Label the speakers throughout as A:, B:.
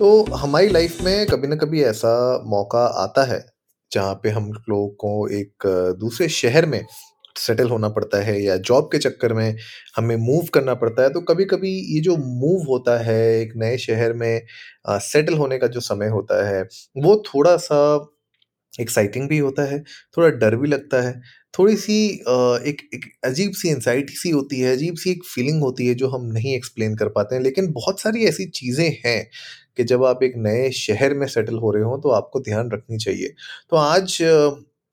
A: तो हमारी लाइफ में कभी ना कभी ऐसा मौका आता है, जहाँ पे हम लोगों को एक दूसरे शहर में सेटल होना पड़ता है या जॉब के चक्कर में हमें मूव करना पड़ता है। तो कभी कभी ये जो मूव होता है एक नए शहर में सेटल होने का जो समय होता है, वो थोड़ा सा एक्साइटिंग भी होता है, थोड़ा डर भी लगता है। थोड़ी सी एक एक अजीब सी एंजाइटी सी होती है अजीब सी एक फीलिंग होती है जो हम नहीं एक्सप्लेन कर पाते हैं, लेकिन बहुत सारी ऐसी चीज़ें हैं कि जब आप एक नए शहर में सेटल हो रहे हो तो आपको ध्यान रखनी चाहिए। तो आज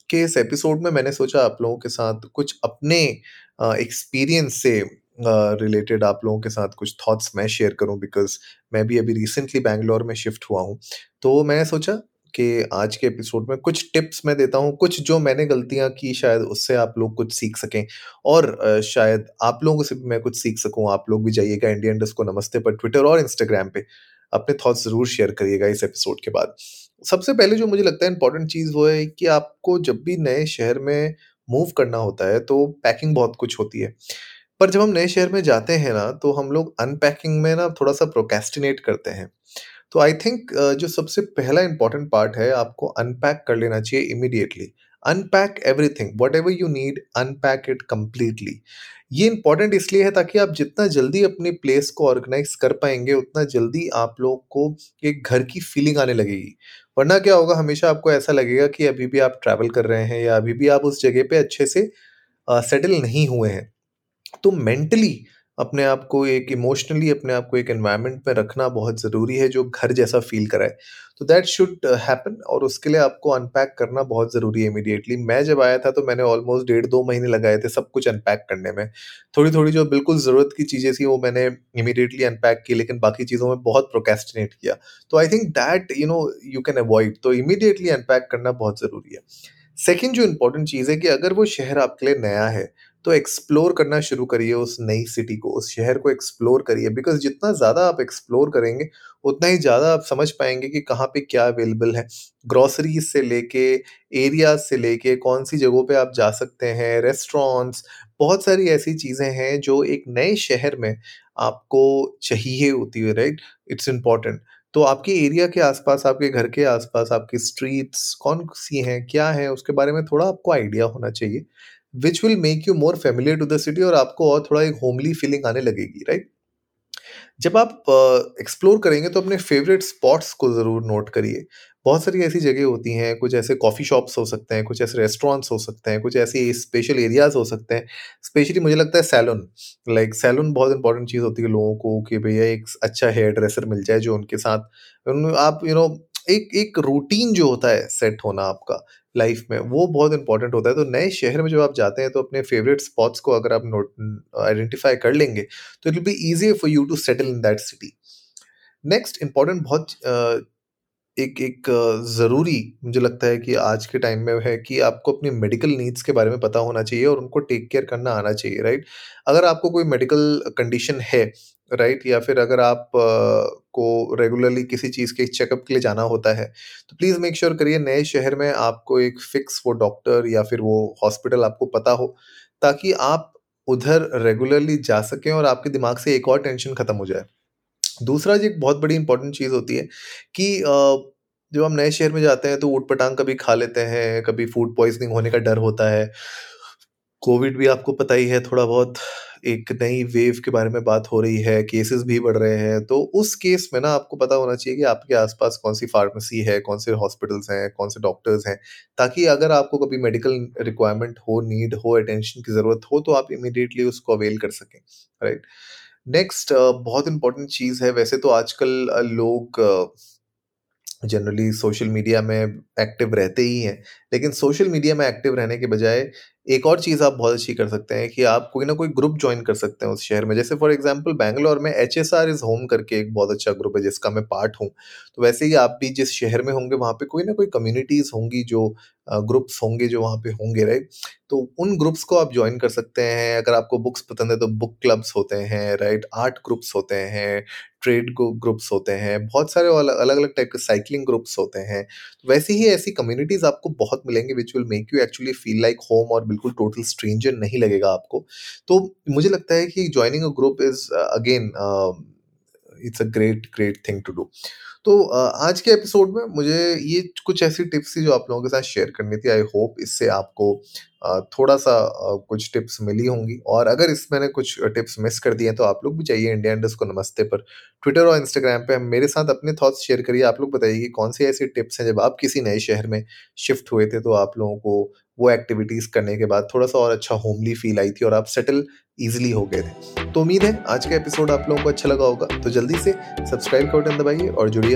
A: के इस एपिसोड में मैंने सोचा आप लोगों के साथ कुछ अपने एक्सपीरियंस से रिलेटेड आप लोगों के साथ कुछ थॉट्स मैं शेयर करूँ बिकॉज़ मैं भी अभी रिसेंटली बैंगलोर में शिफ्ट हुआ हूँ। तो मैंने सोचा कि आज के एपिसोड में कुछ टिप्स मैं देता हूँ, कुछ जो मैंने गलतियाँ की शायद उससे आप लोग कुछ सीख सकें। और शायद आप लोगों से भी मैं कुछ सीख सकूँ। आप लोग भी जाइएगा इंडियन को नमस्ते पर ट्विटर और इंस्टाग्राम पे। अपने थॉट्स ज़रूर शेयर करिएगा इस एपिसोड के बाद। सबसे पहले जो मुझे लगता है इंपॉर्टेंट चीज़ वो है कि आपको जब भी नए शहर में मूव करना होता है तो पैकिंग बहुत कुछ होती है। पर जब हम नए शहर में जाते हैं ना तो हम लोग अनपैकिंग में ना थोड़ा सा प्रोकेस्टिनेट करते हैं। तो आई थिंक जो सबसे पहला इंपॉर्टेंट पार्ट है आपको अनपैक कर लेना चाहिए immediately unpack everything whatever you need unpack it completely ये इंपॉर्टेंट इसलिए है ताकि आप जितना जल्दी अपनी प्लेस को ऑर्गेनाइज कर पाएँगे उतना जल्दी आप लोग को एक घर की फीलिंग आने लगेगी. वरना क्या होगा हमेशा आपको ऐसा लगेगा कि अभी भी आप ट्रैवल कर रहे हैं या अभी भी आप उस जगह पे अच्छे से सेटल uh, नहीं हुए हैं. तो मेंटली अपने आप को एक इमोशनली अपने आप को एक एनवायरनमेंट में रखना बहुत ज़रूरी है जो घर जैसा फील कराए। तो दैट शुड हैपन और उसके लिए आपको अनपैक करना बहुत ज़रूरी है इमीडिएटली मैं जब आया था तो मैंने ऑलमोस्ट डेढ़ दो महीने लगाए थे सब कुछ अनपैक करने में। थोड़ी थोड़ी जो बिल्कुल ज़रूरत की चीज़ें थी वो मैंने इमीडिएटली अनपैक की, लेकिन बाकी चीज़ों में बहुत प्रोकेस्टिनेट किया। तो I think that you know you can avoid तो इमीडिएटली अनपैक करना बहुत ज़रूरी है। सेकेंड जो इंपॉर्टेंट चीज़ है कि अगर वो शहर आपके लिए नया है तो एक्सप्लोर करना शुरू करिए उस नई सिटी को, उस शहर को एक्सप्लोर करिए। बिकॉज़ जितना ज़्यादा आप एक्सप्लोर करेंगे, उतना ही ज़्यादा आप समझ पाएँगे कि कहाँ पे क्या अवेलेबल है। ग्रॉसरीज से लेके एरियाज़ से लेके, कौन सी जगहों पे आप जा सकते हैं रेस्टोरेंट्स बहुत सारी ऐसी चीज़ें हैं जो एक नए शहर में आपको चाहिए होती है राइट इट्स इंपॉर्टेंट तो आपके एरिया के आसपास, आपके घर के आसपास, आपकी स्ट्रीट्स कौन सी हैं, क्या हैं, उसके बारे में थोड़ा आपको आइडिया होना चाहिए। Which will make you more familiar to the city और आपको और थोड़ा एक होमली फीलिंग आने लगेगी राइट जब आप एक्सप्लोर करेंगे तो अपने फेवरेट स्पॉट्स को ज़रूर नोट करिए। बहुत सारी ऐसी जगह होती हैं कुछ ऐसे कॉफ़ी शॉप्स हो सकते हैं कुछ ऐसे रेस्टोरेंट्स हो सकते हैं कुछ ऐसे स्पेशल एरियाज़ हो सकते हैं। स्पेशली मुझे लगता है सैलून लाइक सैलून बहुत इंपॉर्टेंट चीज़ होती है लोगों को कि भैया एक अच्छा हेयर ड्रेसर मिल जाए जो उनके साथ आप यू you नो know, एक एक रूटीन जो होता है सेट होना आपका लाइफ में, वो बहुत इंपॉर्टेंट होता है। तो नए शहर में जब आप जाते हैं तो अपने फेवरेट स्पॉट्स को अगर आप नोट आइडेंटिफाई कर लेंगे तो it will be easy for you to settle in that city next important बहुत एक एक ज़रूरी मुझे लगता है कि आज के टाइम में है कि आपको अपनी मेडिकल नीड्स के बारे में पता होना चाहिए और उनको टेक केयर करना आना चाहिए राइट अगर आपको कोई मेडिकल कंडीशन है राइट या फिर अगर आप को रेगुलरली किसी चीज़ के चेकअप के लिए जाना होता है। तो प्लीज़ मेक श्योर करिए, नए शहर में आपको एक फिक्स वो डॉक्टर या फिर वो हॉस्पिटल आपको पता हो, ताकि आप उधर रेगुलरली जा सकें और आपके दिमाग से एक और टेंशन ख़त्म हो जाए। दूसरा जी एक बहुत बड़ी इंपॉर्टेंट चीज़ होती है कि जब हम नए शहर में जाते हैं तो ऊट पटांग कभी खा लेते हैं, कभी फ़ूड पॉइजनिंग होने का डर होता है। कोविड भी आपको पता ही है थोड़ा बहुत एक नई वेव के बारे में बात हो रही है, केसेस भी बढ़ रहे हैं तो उस केस में ना आपको पता होना चाहिए कि आपके आसपास कौन सी फार्मेसी है कौन से हॉस्पिटल्स हैं कौन से डॉक्टर्स हैं, ताकि अगर आपको कभी मेडिकल रिक्वायरमेंट हो, नीड हो, अटेंशन की ज़रूरत हो तो आप इमिडिएटली उसको अवेल कर सकें, राइट? नेक्स्ट बहुत इंपॉर्टेंट चीज़ है, वैसे तो आजकल लोग जनरली सोशल मीडिया में एक्टिव रहते ही हैं, लेकिन सोशल मीडिया में एक्टिव रहने के बजाय एक और चीज़ आप बहुत अच्छी कर सकते हैं कि आप कोई ना कोई ग्रुप ज्वाइन कर सकते हैं उस शहर में। जैसे फॉर एग्जांपल बैंगलोर में H S R is home करके एक बहुत अच्छा ग्रुप है जिसका मैं पार्ट हूँ। तो वैसे ही आप भी जिस शहर में होंगे, वहाँ पे कोई ना कोई कम्युनिटीज़ होंगी जो ग्रुप्स होंगे जो वहाँ पे होंगे राइट तो उन ग्रुप्स को आप ज्वाइन कर सकते हैं। अगर आपको बुक्स पसंद है तो बुक क्लब्स होते हैं राइट आर्ट ग्रुप्स होते हैं ट्रेड ग्रुप्स होते हैं, बहुत सारे अलग अलग टाइप के साइकिलिंग ग्रुप्स होते हैं। वैसे ही ऐसी कम्युनिटीज़ आपको बहुत मिलेंगे which will make you actually feel like home और बिल्कुल टोटल स्ट्रेंजर नहीं लगेगा आपको। तो मुझे लगता है कि joining a group is again it's a great great thing to do तो आज के एपिसोड में मुझे ये कुछ ऐसी टिप्स थी जो आप लोगों के साथ शेयर करनी थी। आई होप इससे आपको थोड़ा सा कुछ टिप्स मिली होंगी। और अगर इस मैंने कुछ टिप्स मिस कर दिए हैं तो आप लोग भी चाहिए इंडिया इंडस को नमस्ते पर। ट्विटर और इंस्टाग्राम पे मेरे साथ अपने थॉट्स शेयर करिए। आप लोग बताइए कि कौन सी ऐसी टिप्स हैं जब आप किसी नए शहर में शिफ्ट हुए थे तो आप लोगों को वो एक्टिविटीज़ करने के बाद थोड़ा सा और अच्छा होमली फील आई थी और आप सेटल ईजिली हो गए थे। तो उम्मीद है आज का एपिसोड आप लोगों को अच्छा लगा होगा। तो जल्दी से सब्सक्राइब का बटन दबाइए और जुड़िए